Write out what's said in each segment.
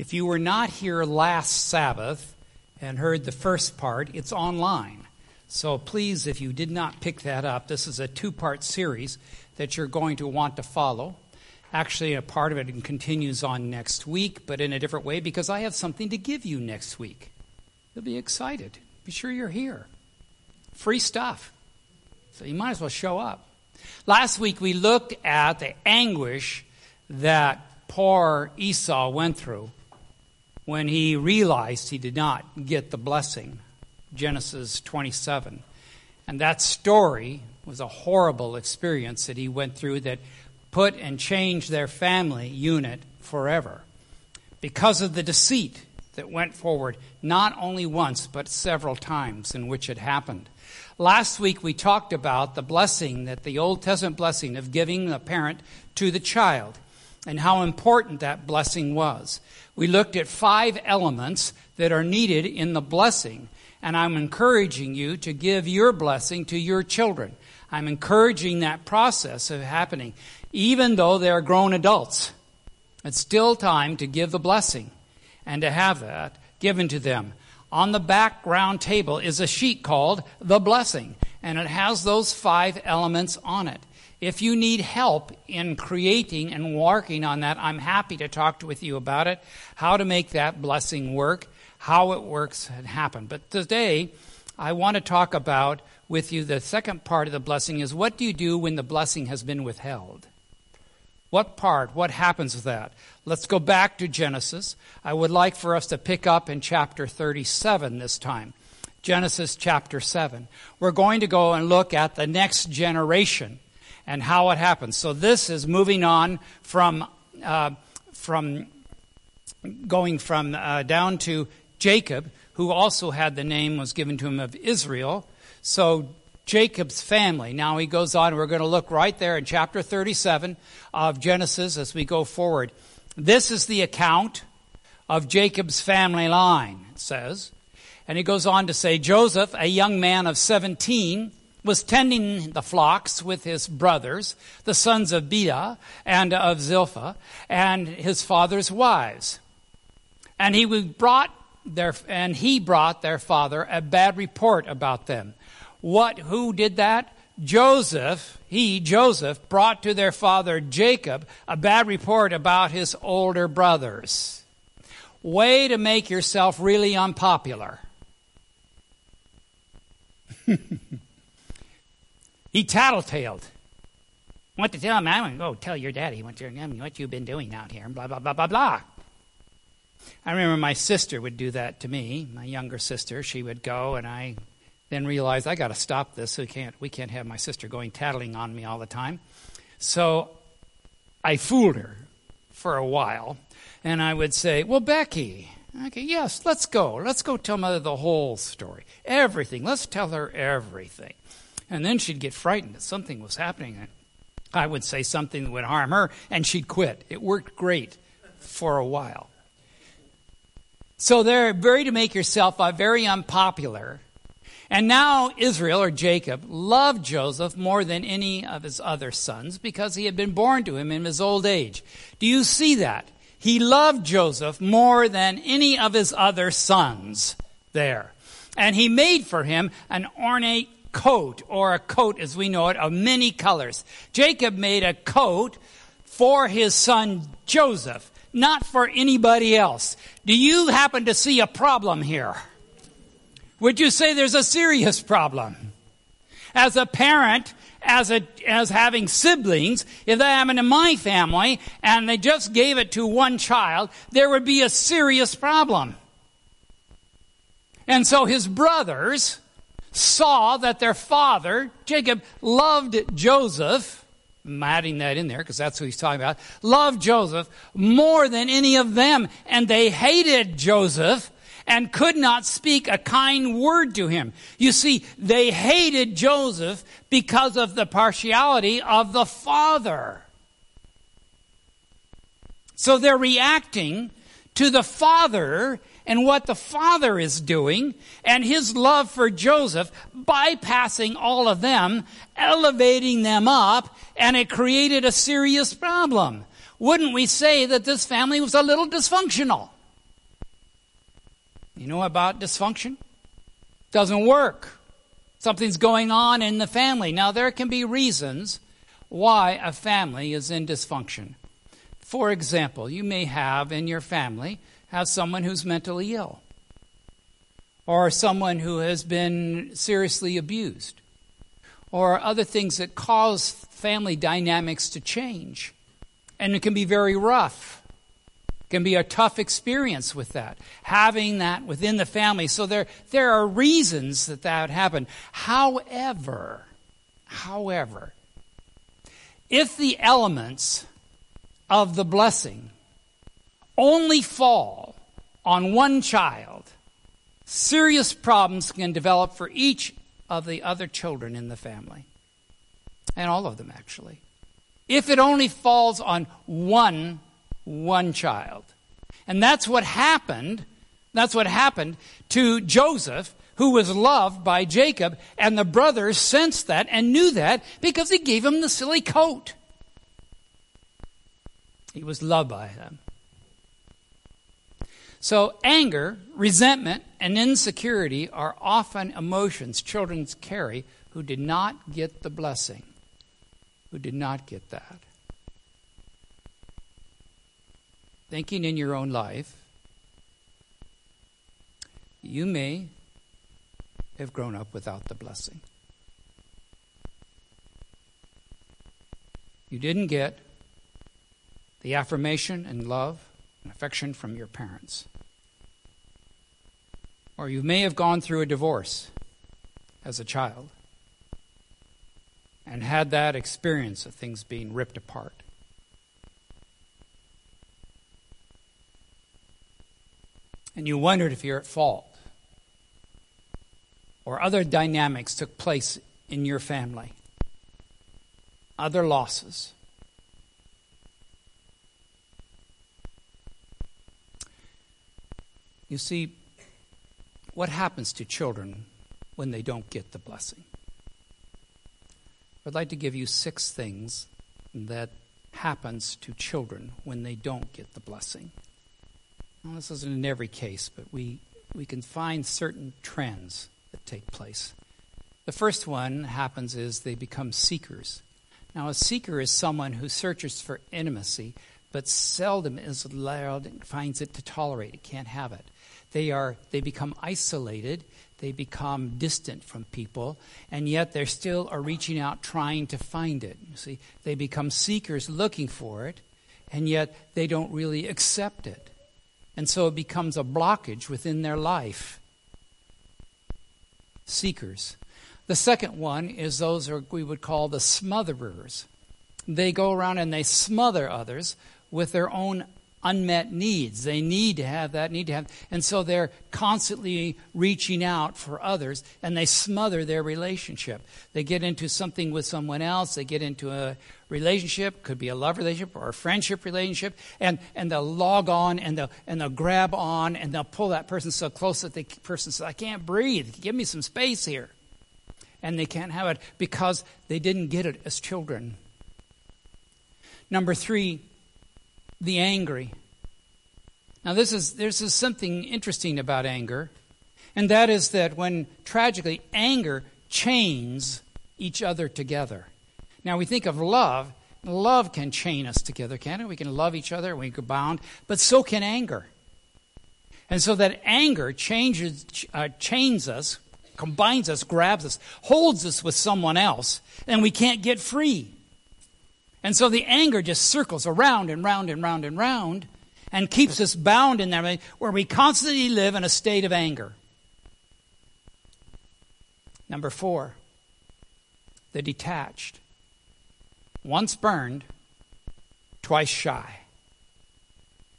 If you were not here last Sabbath and heard the first part, it's online. So please, if you did not pick that up, this is a two part series that you're going to want to follow. Actually, a part of it continues on next week, but in a different way because I have something to give you next week. You'll be excited. Be sure you're here. Free stuff. So you might as well show up. Last week we looked at the anguish that poor Esau went through when he realized he did not get the blessing. Genesis 27. And that story was a horrible experience that he went through that put and changed their family unit forever because of the deceit that went forward not only once but several times in which it happened. Last week we talked about the blessing that the Old Testament blessing of giving the parent to the child and how important that blessing was. We looked at five elements that are needed in the blessing, and I'm encouraging you to give your blessing to your children. I'm encouraging that process of happening, even though they're grown adults. It's still time to give the blessing and to have that given to them. On the background table is a sheet called the blessing, and it has those five elements on it. If you need help in creating and working on that, I'm happy to talk with you about it, how to make that blessing work, how it works and happen. But today, I want to talk about with you the second part of the blessing is what do you do when the blessing has been withheld? What part? What happens with that? Let's go back to Genesis. I would like for us to pick up in chapter 37 this time. Genesis chapter 7. We're going to go and look at the next generation and how it happens. So this is moving on from uh, from going from uh, down to Jacob, who also had the name was given to him of Israel. So Jacob's family. Now he goes on. We're going to look right there in chapter 37 of Genesis as we go forward. This is the account of Jacob's family line, it says. And he goes on to say Joseph, a young man of 17, was tending the flocks with his brothers, the sons of Bilhah and of Zilpah, and his father's wives. And he brought their and he brought their father a bad report about them. What who did that? Joseph, he, Joseph, brought to their father Jacob a bad report about his older brothers. Way to make yourself really unpopular. He tattletaled. Went to tell him, I want to go tell your daddy what, you're, what you've been doing out here, and blah, blah, blah, blah, blah. I remember my sister would do that to me, my younger sister. She would go, and I then realized I got to stop this. We can't, we can't have my sister going tattling on me all the time. So I fooled her for a while, and I would say, Well, Becky, okay, yes, let's go. Let's go tell mother the whole story. Everything. Let's tell her everything. And then she'd get frightened that something was happening. I would say something that would harm her, and she'd quit. It worked great for a while. So they're very to make yourself very unpopular. And now Israel, or Jacob, loved Joseph more than any of his other sons because he had been born to him in his old age. Do you see that? He loved Joseph more than any of his other sons there. And he made for him an ornate coat, or a coat as we know it, of many colors. Jacob made a coat for his son Joseph, not for anybody else. Do you happen to see a problem here? Would you say there's a serious problem? As a parent, as a, as having siblings, if that happened in my family and they just gave it to one child, there would be a serious problem. And so his brothers, saw that their father, Jacob, loved Joseph. I'm adding that in there because that's who he's talking about. Loved Joseph more than any of them. And they hated Joseph and could not speak a kind word to him. You see, they hated Joseph because of the partiality of the father. So they're reacting to the father and what the father is doing and his love for Joseph, bypassing all of them, elevating them up, and it created a serious problem. Wouldn't we say that this family was a little dysfunctional? You know about dysfunction? Doesn't work. Something's going on in the family. Now, there can be reasons why a family is in dysfunction. For example, you may have in your family have someone who's mentally ill or someone who has been seriously abused or other things that cause family dynamics to change. And it can be very rough. It can be a tough experience with that, having that within the family. So there, there are reasons that that would happen. However, however, if the elements of the blessing only fall on one child, serious problems can develop for each of the other children in the family. And all of them, actually. If it only falls on one, one child. And that's what happened. That's what happened to Joseph, who was loved by Jacob, and the brothers sensed that and knew that because he gave him the silly coat. He was loved by them. So, anger, resentment, and insecurity are often emotions children carry who did not get the blessing, who did not get that. Thinking in your own life, you may have grown up without the blessing. You didn't get the affirmation and love and affection from your parents. Or you may have gone through a divorce as a child and had that experience of things being ripped apart. And you wondered if you're at fault. Or other dynamics took place in your family, other losses. You see, what happens to children when they don't get the blessing? I'd like to give you six things that happens to children when they don't get the blessing. Well, this isn't in every case, but we, we can find certain trends that take place. The first one happens is they become seekers. Now, a seeker is someone who searches for intimacy, but seldom is allowed and finds it to tolerate it, can't have it. They are they become isolated, they become distant from people, and yet they still are reaching out trying to find it. You see, they become seekers looking for it, and yet they don't really accept it. And so it becomes a blockage within their life. Seekers. The second one is those are we would call the smotherers. They go around and they smother others with their own unmet needs. They need to have that, need to have, and so they're constantly reaching out for others and they smother their relationship. They get into something with someone else, they get into a relationship, could be a love relationship or a friendship relationship, and, and they'll log on and they'll, and they'll grab on and they'll pull that person so close that the person says, I can't breathe, give me some space here. And they can't have it because they didn't get it as children. Number three, the angry. Now, this is, this is something interesting about anger, and that is that when tragically anger chains each other together. Now, we think of love. Love can chain us together, can it? We can love each other, we can bound, but so can anger. And so that anger changes, uh, chains us, combines us, grabs us, holds us with someone else, and we can't get free. And so the anger just circles around and round and round and round and keeps us bound in there where we constantly live in a state of anger. Number four, the detached. Once burned, twice shy.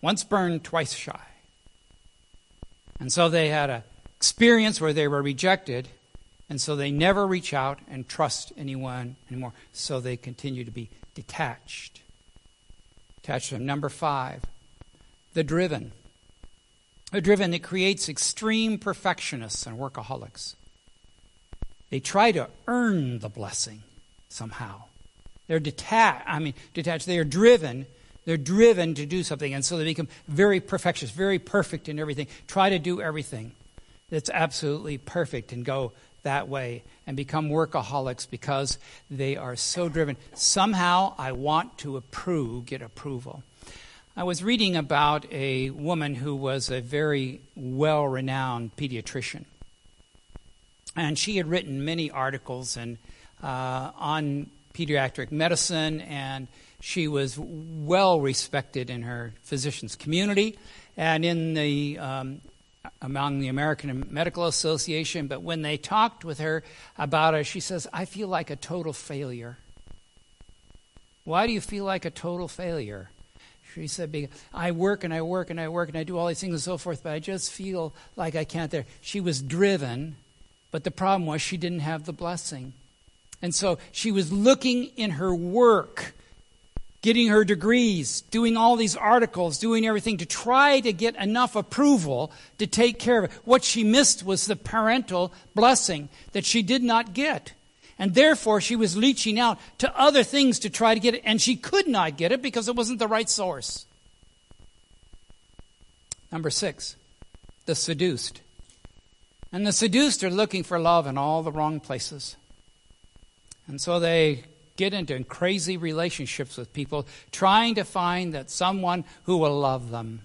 Once burned, twice shy. And so they had an experience where they were rejected, and so they never reach out and trust anyone anymore. So they continue to be detached. Them. Number five, the driven. The driven that creates extreme perfectionists and workaholics. They try to earn the blessing somehow. They're detached. I mean, detached. They are driven They're driven to do something, and so they become very perfectious, very perfect in everything. Try to do everything that's absolutely perfect and go that way and become workaholics because they are so driven. Somehow I want to approve, get approval. I was reading about a woman who was a very well renowned pediatrician. And she had written many articles and, uh, on pediatric medicine, and she was well respected in her physician's community and in the um, among the American Medical Association, but when they talked with her about it, she says, I feel like a total failure. Why do you feel like a total failure? She said, I work and I work and I work and I do all these things and so forth, but I just feel like I can't there. She was driven, but the problem was she didn't have the blessing. And so she was looking in her work getting her degrees, doing all these articles, doing everything to try to get enough approval to take care of it. What she missed was the parental blessing that she did not get. And therefore, she was reaching out to other things to try to get it, and she could not get it because it wasn't the right source. Number six, the seduced. And the seduced are looking for love in all the wrong places. And so they get into crazy relationships with people, trying to find that someone who will love them,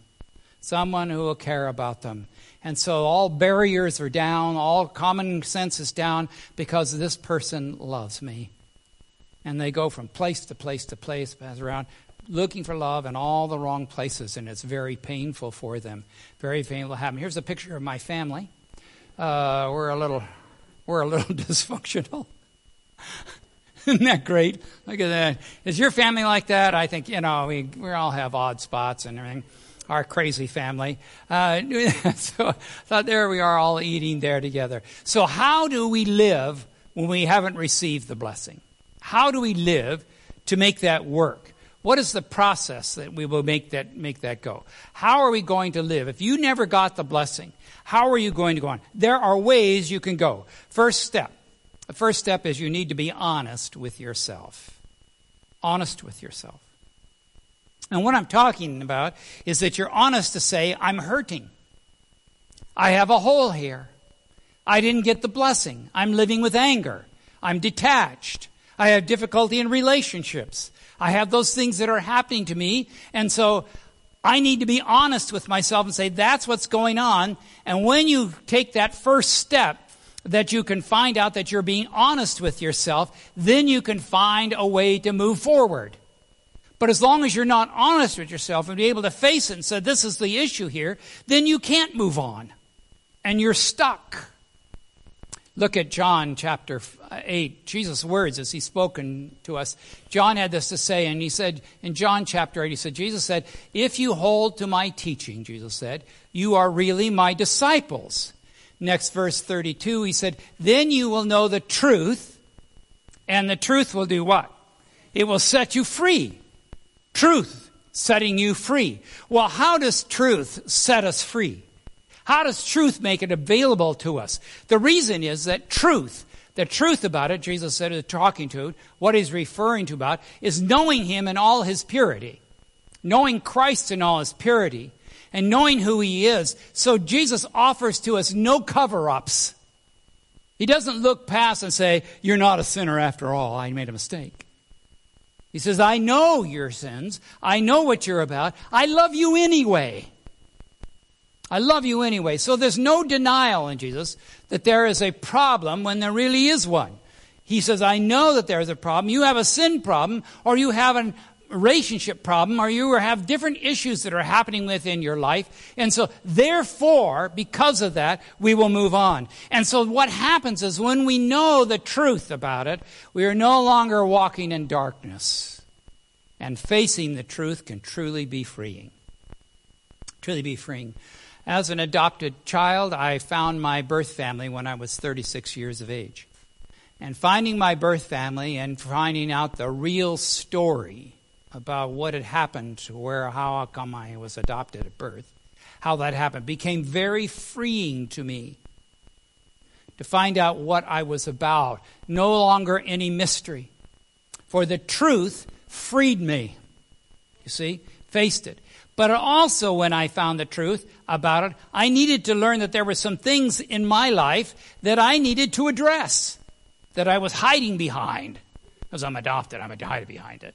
someone who will care about them. And so all barriers are down, all common sense is down because this person loves me. And they go from place to place to place, pass around, looking for love in all the wrong places, and it's very painful for them. Very painful to happen. Here's a picture of my family. Uh, we're a little, we're a little dysfunctional. Isn't that great? Look at that. Is your family like that? I think, you know, we, we all have odd spots and everything. Our crazy family. Uh, so, so there we are all eating there together. So how do we live when we haven't received the blessing? How do we live to make that work? What is the process that we will make that make that go? How are we going to live? If you never got the blessing, how are you going to go on? There are ways you can go. First step, the first step is you need to be honest with yourself. Honest with yourself. And what I'm talking about is that you're honest to say, I'm hurting. I have a hole here. I didn't get the blessing. I'm living with anger. I'm detached. I have difficulty in relationships. I have those things that are happening to me. And so I need to be honest with myself and say, that's what's going on. And when you take that first step, that you can find out that you're being honest with yourself, then you can find a way to move forward. But as long as you're not honest with yourself and be able to face it and say, this is the issue here, then you can't move on. And you're stuck. Look at John chapter uh, 8, Jesus' words as he's spoken to us. John had this to say, and he said in John chapter 8, he said, Jesus said, If you hold to my teaching, Jesus said, you are really my disciples. Next verse 32, he said, Then you will know the truth, and the truth will do what? It will set you free. Truth setting you free. Well, how does truth set us free? How does truth make it available to us? The reason is that truth, the truth about it, Jesus said, talking to, what he's referring to about, is knowing him in all his purity. Knowing Christ in all his purity and knowing who he is. So Jesus offers to us no cover ups. He doesn't look past and say, You're not a sinner after all. I made a mistake. He says, I know your sins. I know what you're about. I love you anyway. I love you anyway. So there's no denial in Jesus that there is a problem when there really is one. He says, I know that there is a problem. You have a sin problem, or you have an relationship problem or you have different issues that are happening within your life. And so therefore, because of that, we will move on. And so what happens is when we know the truth about it, we are no longer walking in darkness. And facing the truth can truly be freeing. Truly be freeing. As an adopted child, I found my birth family when I was 36 years of age. And finding my birth family and finding out the real story about what had happened, where how come I was adopted at birth, how that happened, became very freeing to me to find out what I was about. No longer any mystery. For the truth freed me. You see? Faced it. But also, when I found the truth about it, I needed to learn that there were some things in my life that I needed to address, that I was hiding behind. Because I'm adopted, I'm hiding behind it.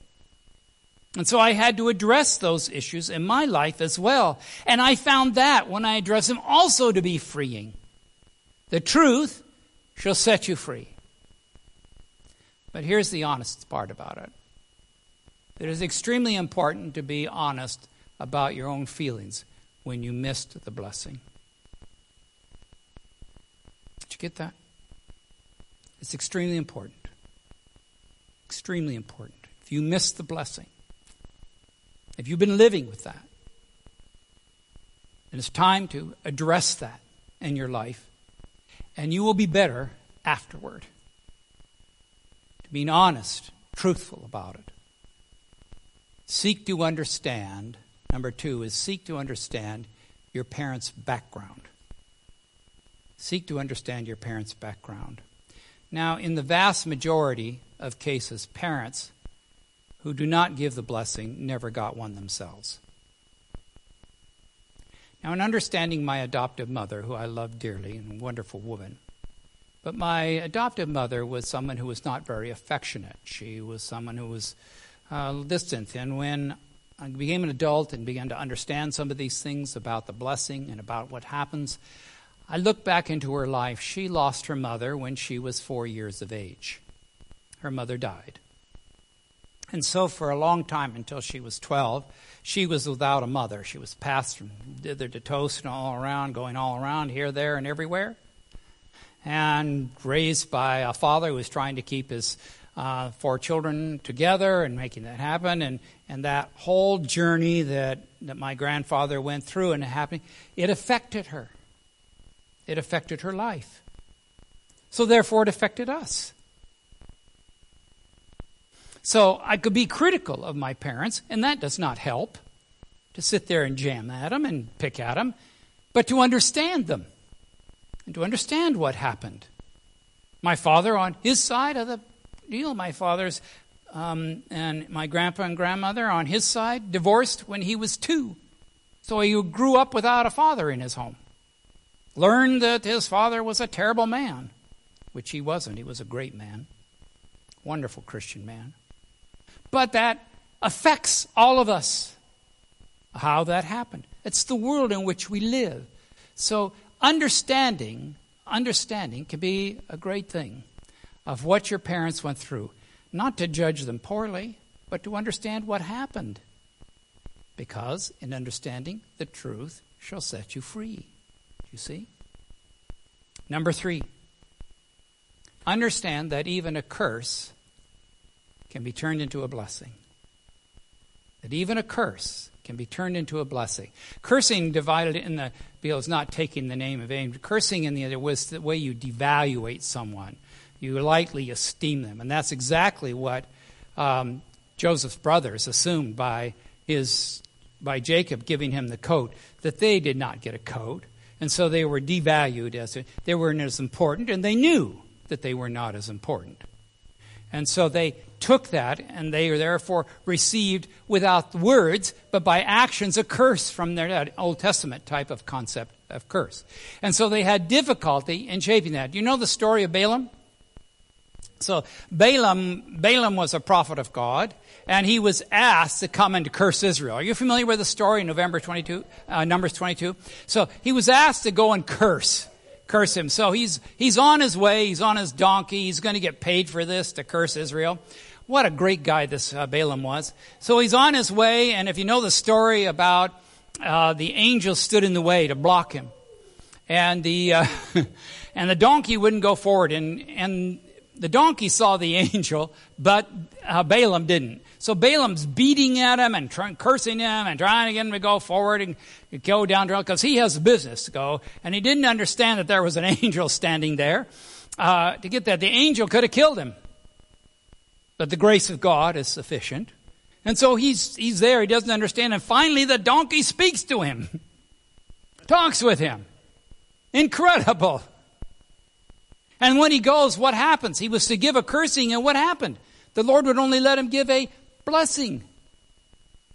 And so I had to address those issues in my life as well. And I found that when I address them also to be freeing. The truth shall set you free. But here's the honest part about it it is extremely important to be honest about your own feelings when you missed the blessing. Did you get that? It's extremely important. Extremely important. If you miss the blessing, if you've been living with that, then it's time to address that in your life, and you will be better afterward. To being honest, truthful about it. Seek to understand. Number two is seek to understand your parents' background. Seek to understand your parents' background. Now, in the vast majority of cases, parents who do not give the blessing never got one themselves. Now, in understanding my adoptive mother, who I love dearly and a wonderful woman, but my adoptive mother was someone who was not very affectionate. She was someone who was uh, distant. And when I became an adult and began to understand some of these things about the blessing and about what happens, I look back into her life. She lost her mother when she was four years of age. Her mother died. And so, for a long time, until she was 12, she was without a mother. She was passed from dither to toast and all around, going all around, here, there, and everywhere. And raised by a father who was trying to keep his uh, four children together and making that happen. And, and that whole journey that, that my grandfather went through and happening, it affected her. It affected her life. So, therefore, it affected us. So I could be critical of my parents, and that does not help to sit there and jam at them and pick at them, but to understand them and to understand what happened. My father, on his side of the deal, my father's um, and my grandpa and grandmother on his side divorced when he was two. So he grew up without a father in his home. Learned that his father was a terrible man, which he wasn't. He was a great man, wonderful Christian man but that affects all of us. How that happened. It's the world in which we live. So understanding, understanding can be a great thing of what your parents went through. Not to judge them poorly, but to understand what happened. Because in understanding the truth shall set you free. You see? Number three, understand that even a curse can be turned into a blessing. That even a curse can be turned into a blessing. Cursing divided in the Bill is not taking the name of aim. Cursing in the other was the way you devaluate someone. You lightly esteem them. And that's exactly what um, Joseph's brothers assumed by his by Jacob giving him the coat, that they did not get a coat. And so they were devalued as they weren't as important, and they knew that they were not as important. And so they took that, and they therefore received without words, but by actions, a curse from their Old Testament type of concept of curse. And so they had difficulty in shaping that. Do you know the story of Balaam? So Balaam, Balaam was a prophet of God, and he was asked to come and curse Israel. Are you familiar with the story in November 22, uh, Numbers 22? So he was asked to go and curse curse him. So he's, he's on his way. He's on his donkey. He's going to get paid for this to curse Israel. What a great guy this uh, Balaam was. So he's on his way, and if you know the story about uh, the angel stood in the way to block him, and the uh, and the donkey wouldn't go forward, and and the donkey saw the angel, but uh, Balaam didn't. So Balaam's beating at him and cursing him and trying to get him to go forward and go down the road because he has business to go. And he didn't understand that there was an angel standing there. Uh, to get that, the angel could have killed him. But the grace of God is sufficient. And so he's, he's there. He doesn't understand. And finally, the donkey speaks to him, talks with him. Incredible. And when he goes, what happens? He was to give a cursing, and what happened? The Lord would only let him give a blessing.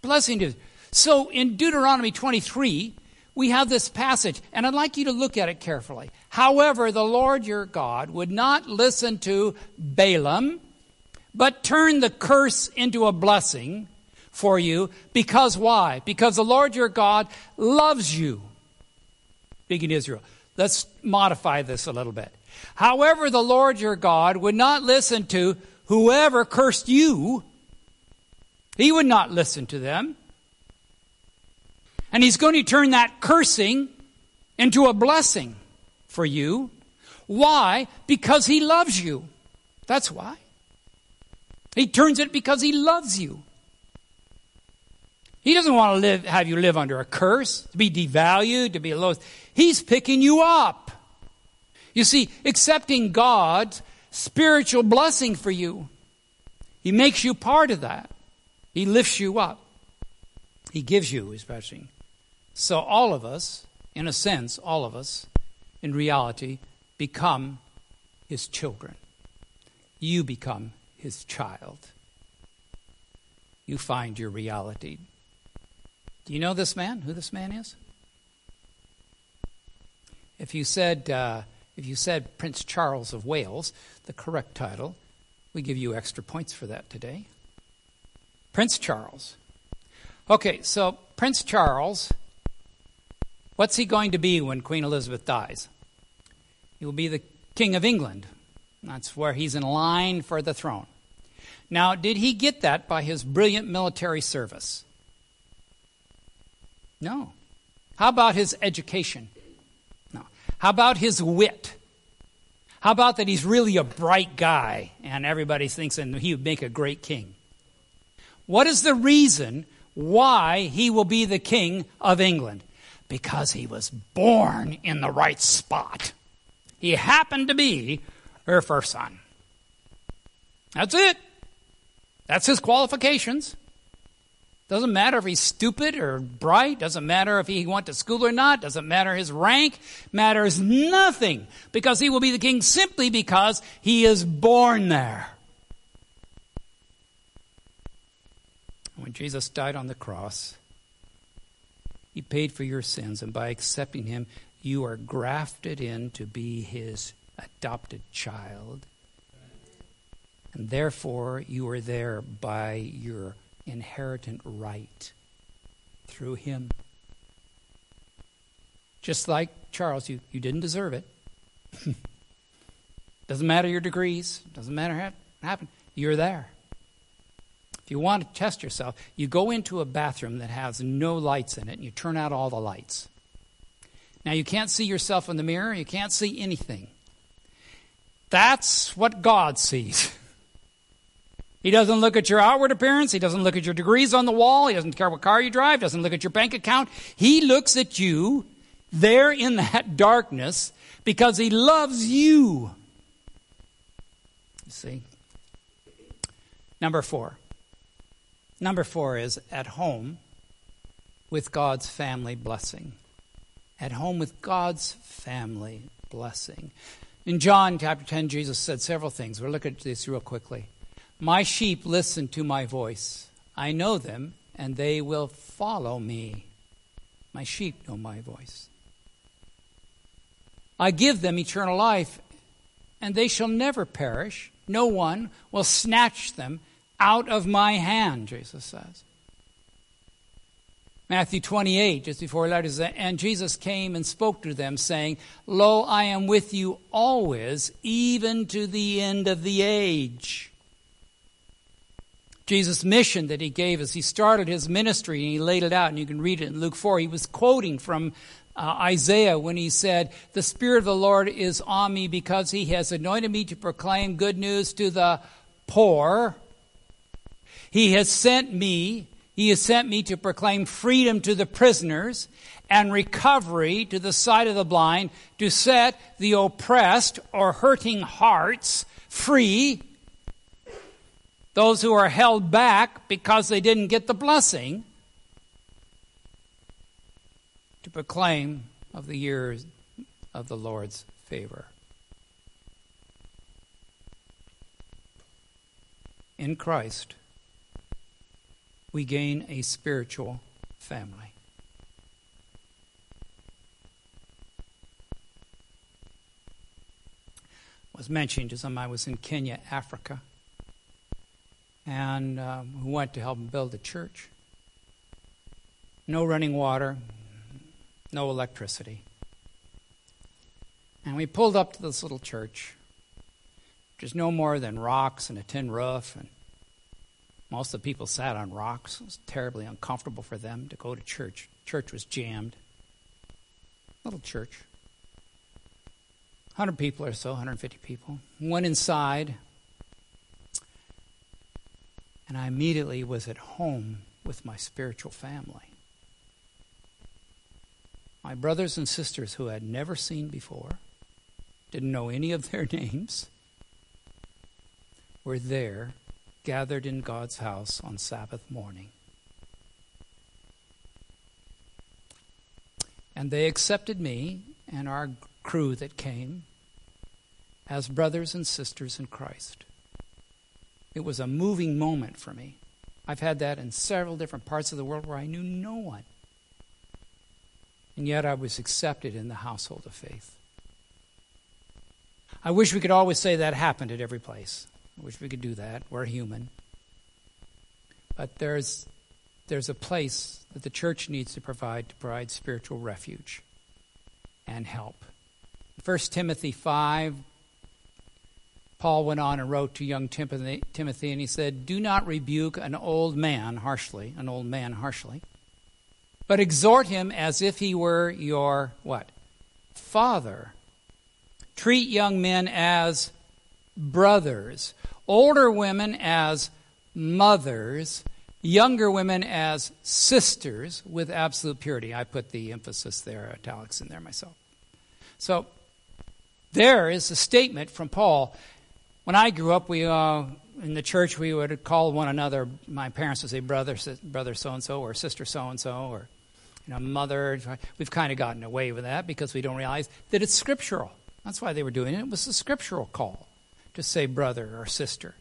Blessing to So in Deuteronomy 23, we have this passage, and I'd like you to look at it carefully. However, the Lord your God would not listen to Balaam, but turn the curse into a blessing for you. Because why? Because the Lord your God loves you. Speaking Israel. Let's modify this a little bit. However, the Lord your God would not listen to whoever cursed you. He would not listen to them. And he's going to turn that cursing into a blessing for you. Why? Because he loves you. That's why. He turns it because he loves you. He doesn't want to live, have you live under a curse, to be devalued, to be loathed. He's picking you up. You see, accepting God's spiritual blessing for you, He makes you part of that. He lifts you up. He gives you His blessing. So all of us, in a sense, all of us, in reality, become His children. You become his child. You find your reality. Do you know this man? Who this man is? If you said uh, if you said Prince Charles of Wales, the correct title, we give you extra points for that today. Prince Charles. Okay, so Prince Charles, what's he going to be when Queen Elizabeth dies? He will be the King of England. That's where he's in line for the throne. Now, did he get that by his brilliant military service? No. How about his education? No. How about his wit? How about that he's really a bright guy and everybody thinks that he would make a great king? What is the reason why he will be the king of England? Because he was born in the right spot. He happened to be her first son. That's it. That's his qualifications. Doesn't matter if he's stupid or bright. Doesn't matter if he went to school or not. Doesn't matter his rank. Matters nothing because he will be the king simply because he is born there. When Jesus died on the cross, he paid for your sins, and by accepting him, you are grafted in to be his adopted child. And therefore, you are there by your inheritant right through him. Just like Charles, you, you didn't deserve it. doesn't matter your degrees, doesn't matter what happened. You're there. If you want to test yourself, you go into a bathroom that has no lights in it and you turn out all the lights. Now, you can't see yourself in the mirror, you can't see anything. That's what God sees. He doesn't look at your outward appearance. He doesn't look at your degrees on the wall. He doesn't care what car you drive. Doesn't look at your bank account. He looks at you there in that darkness because he loves you. You see? Number four. Number four is at home with God's family blessing. At home with God's family blessing. In John chapter 10, Jesus said several things. We'll look at this real quickly. My sheep listen to my voice. I know them, and they will follow me. My sheep know my voice. I give them eternal life, and they shall never perish. No one will snatch them out of my hand, Jesus says. Matthew 28, just before he letters, and Jesus came and spoke to them, saying, Lo, I am with you always, even to the end of the age. Jesus' mission that he gave us, he started his ministry and he laid it out, and you can read it in Luke 4. He was quoting from uh, Isaiah when he said, The Spirit of the Lord is on me because he has anointed me to proclaim good news to the poor. He has sent me he has sent me to proclaim freedom to the prisoners and recovery to the sight of the blind, to set the oppressed or hurting hearts free, those who are held back because they didn't get the blessing, to proclaim of the years of the Lord's favor. In Christ, we gain a spiritual family. was mentioned as I was in Kenya, Africa, and um, we went to help build a church. No running water, no electricity. And we pulled up to this little church, which is no more than rocks and a tin roof, and most of the people sat on rocks. It was terribly uncomfortable for them to go to church. Church was jammed. Little church. 100 people or so, 150 people. Went inside, and I immediately was at home with my spiritual family. My brothers and sisters who I had never seen before, didn't know any of their names, were there, gathered in God's house on Sabbath morning. And they accepted me and our crew that came as brothers and sisters in Christ. It was a moving moment for me. I've had that in several different parts of the world where I knew no one. And yet I was accepted in the household of faith. I wish we could always say that happened at every place. I wish we could do that. We're human. But there's, there's a place that the church needs to provide to provide spiritual refuge and help. 1 Timothy 5, Paul went on and wrote to young Timothy, Timothy, and he said, Do not rebuke an old man harshly, an old man harshly, but exhort him as if he were your what? Father. Treat young men as brothers, older women as mothers, younger women as sisters with absolute purity. I put the emphasis there, italics in there myself. So, there is a statement from Paul. When I grew up, we uh, in the church we would call one another. My parents would say brother, brother so and so, or sister so and so, or you know, mother. We've kind of gotten away with that because we don't realize that it's scriptural. That's why they were doing it. It was a scriptural call to say brother or sister.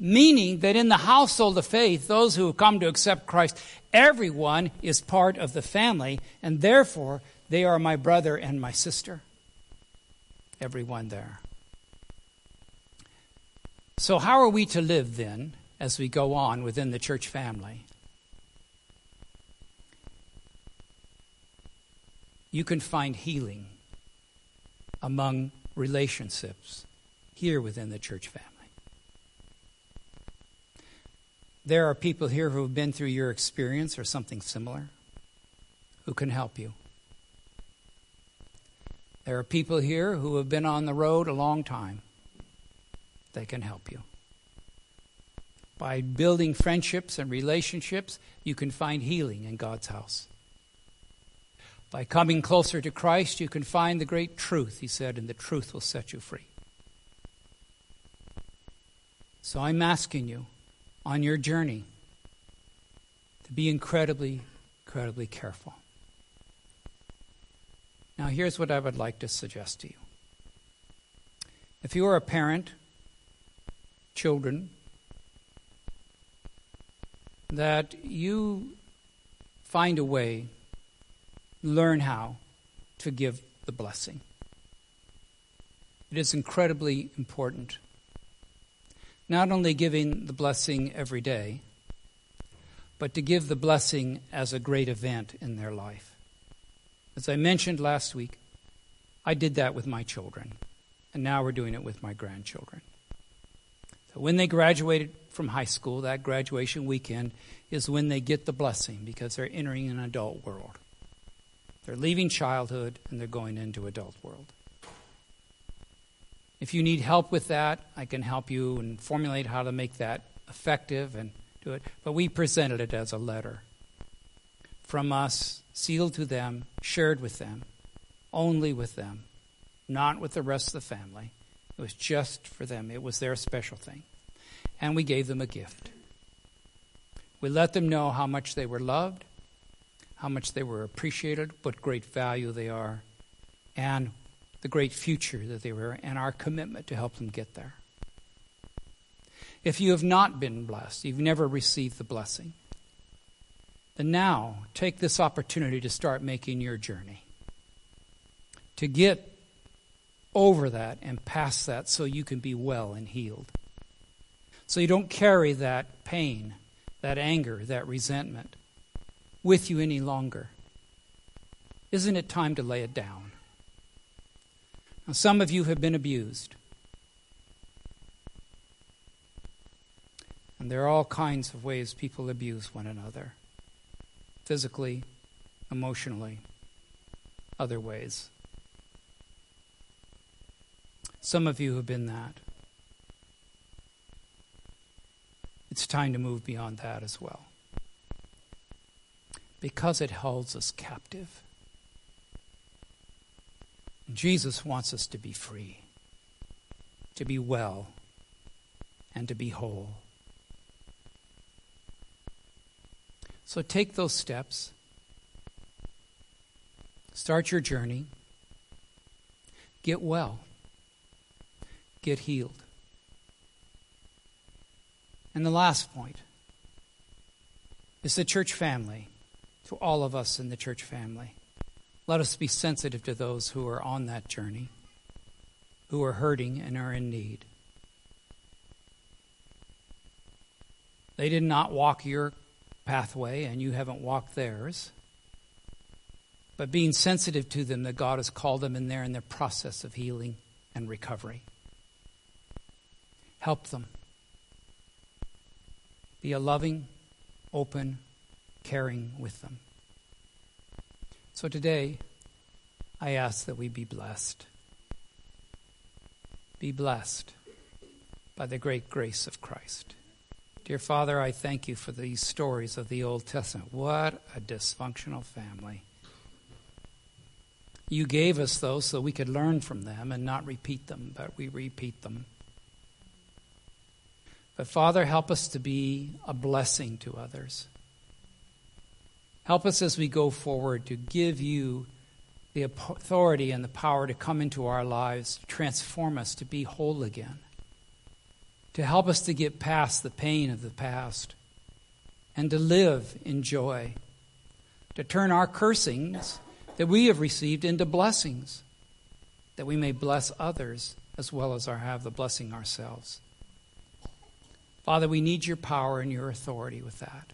Meaning that in the household of faith, those who have come to accept Christ, everyone is part of the family, and therefore they are my brother and my sister everyone there. So, how are we to live then as we go on within the church family? You can find healing among relationships here within the church family. There are people here who have been through your experience or something similar who can help you. There are people here who have been on the road a long time. They can help you. By building friendships and relationships, you can find healing in God's house. By coming closer to Christ, you can find the great truth, he said, and the truth will set you free. So I'm asking you on your journey to be incredibly, incredibly careful. Now, here's what I would like to suggest to you. If you are a parent, children, that you find a way, learn how to give the blessing. It is incredibly important. Not only giving the blessing every day, but to give the blessing as a great event in their life. As I mentioned last week, I did that with my children, and now we're doing it with my grandchildren. So when they graduated from high school, that graduation weekend is when they get the blessing because they're entering an adult world. They're leaving childhood and they're going into adult world. If you need help with that, I can help you and formulate how to make that effective and do it. But we presented it as a letter from us sealed to them, shared with them, only with them, not with the rest of the family. It was just for them, it was their special thing. And we gave them a gift. We let them know how much they were loved, how much they were appreciated, what great value they are, and the great future that they were, and our commitment to help them get there. If you have not been blessed, you've never received the blessing, then now take this opportunity to start making your journey. To get over that and past that so you can be well and healed. So you don't carry that pain, that anger, that resentment with you any longer. Isn't it time to lay it down? Now, some of you have been abused. And there are all kinds of ways people abuse one another physically, emotionally, other ways. Some of you have been that. It's time to move beyond that as well. Because it holds us captive. Jesus wants us to be free, to be well, and to be whole. So take those steps. Start your journey. Get well. Get healed. And the last point is the church family, to all of us in the church family. Let us be sensitive to those who are on that journey, who are hurting and are in need. They did not walk your pathway, and you haven't walked theirs. But being sensitive to them that God has called them in there in their process of healing and recovery. Help them. Be a loving, open, caring with them. So today, I ask that we be blessed. Be blessed by the great grace of Christ. Dear Father, I thank you for these stories of the Old Testament. What a dysfunctional family. You gave us those so we could learn from them and not repeat them, but we repeat them. But Father, help us to be a blessing to others. Help us as we go forward to give you the authority and the power to come into our lives, to transform us, to be whole again, to help us to get past the pain of the past, and to live in joy, to turn our cursings that we have received into blessings, that we may bless others as well as our have the blessing ourselves. Father, we need your power and your authority with that.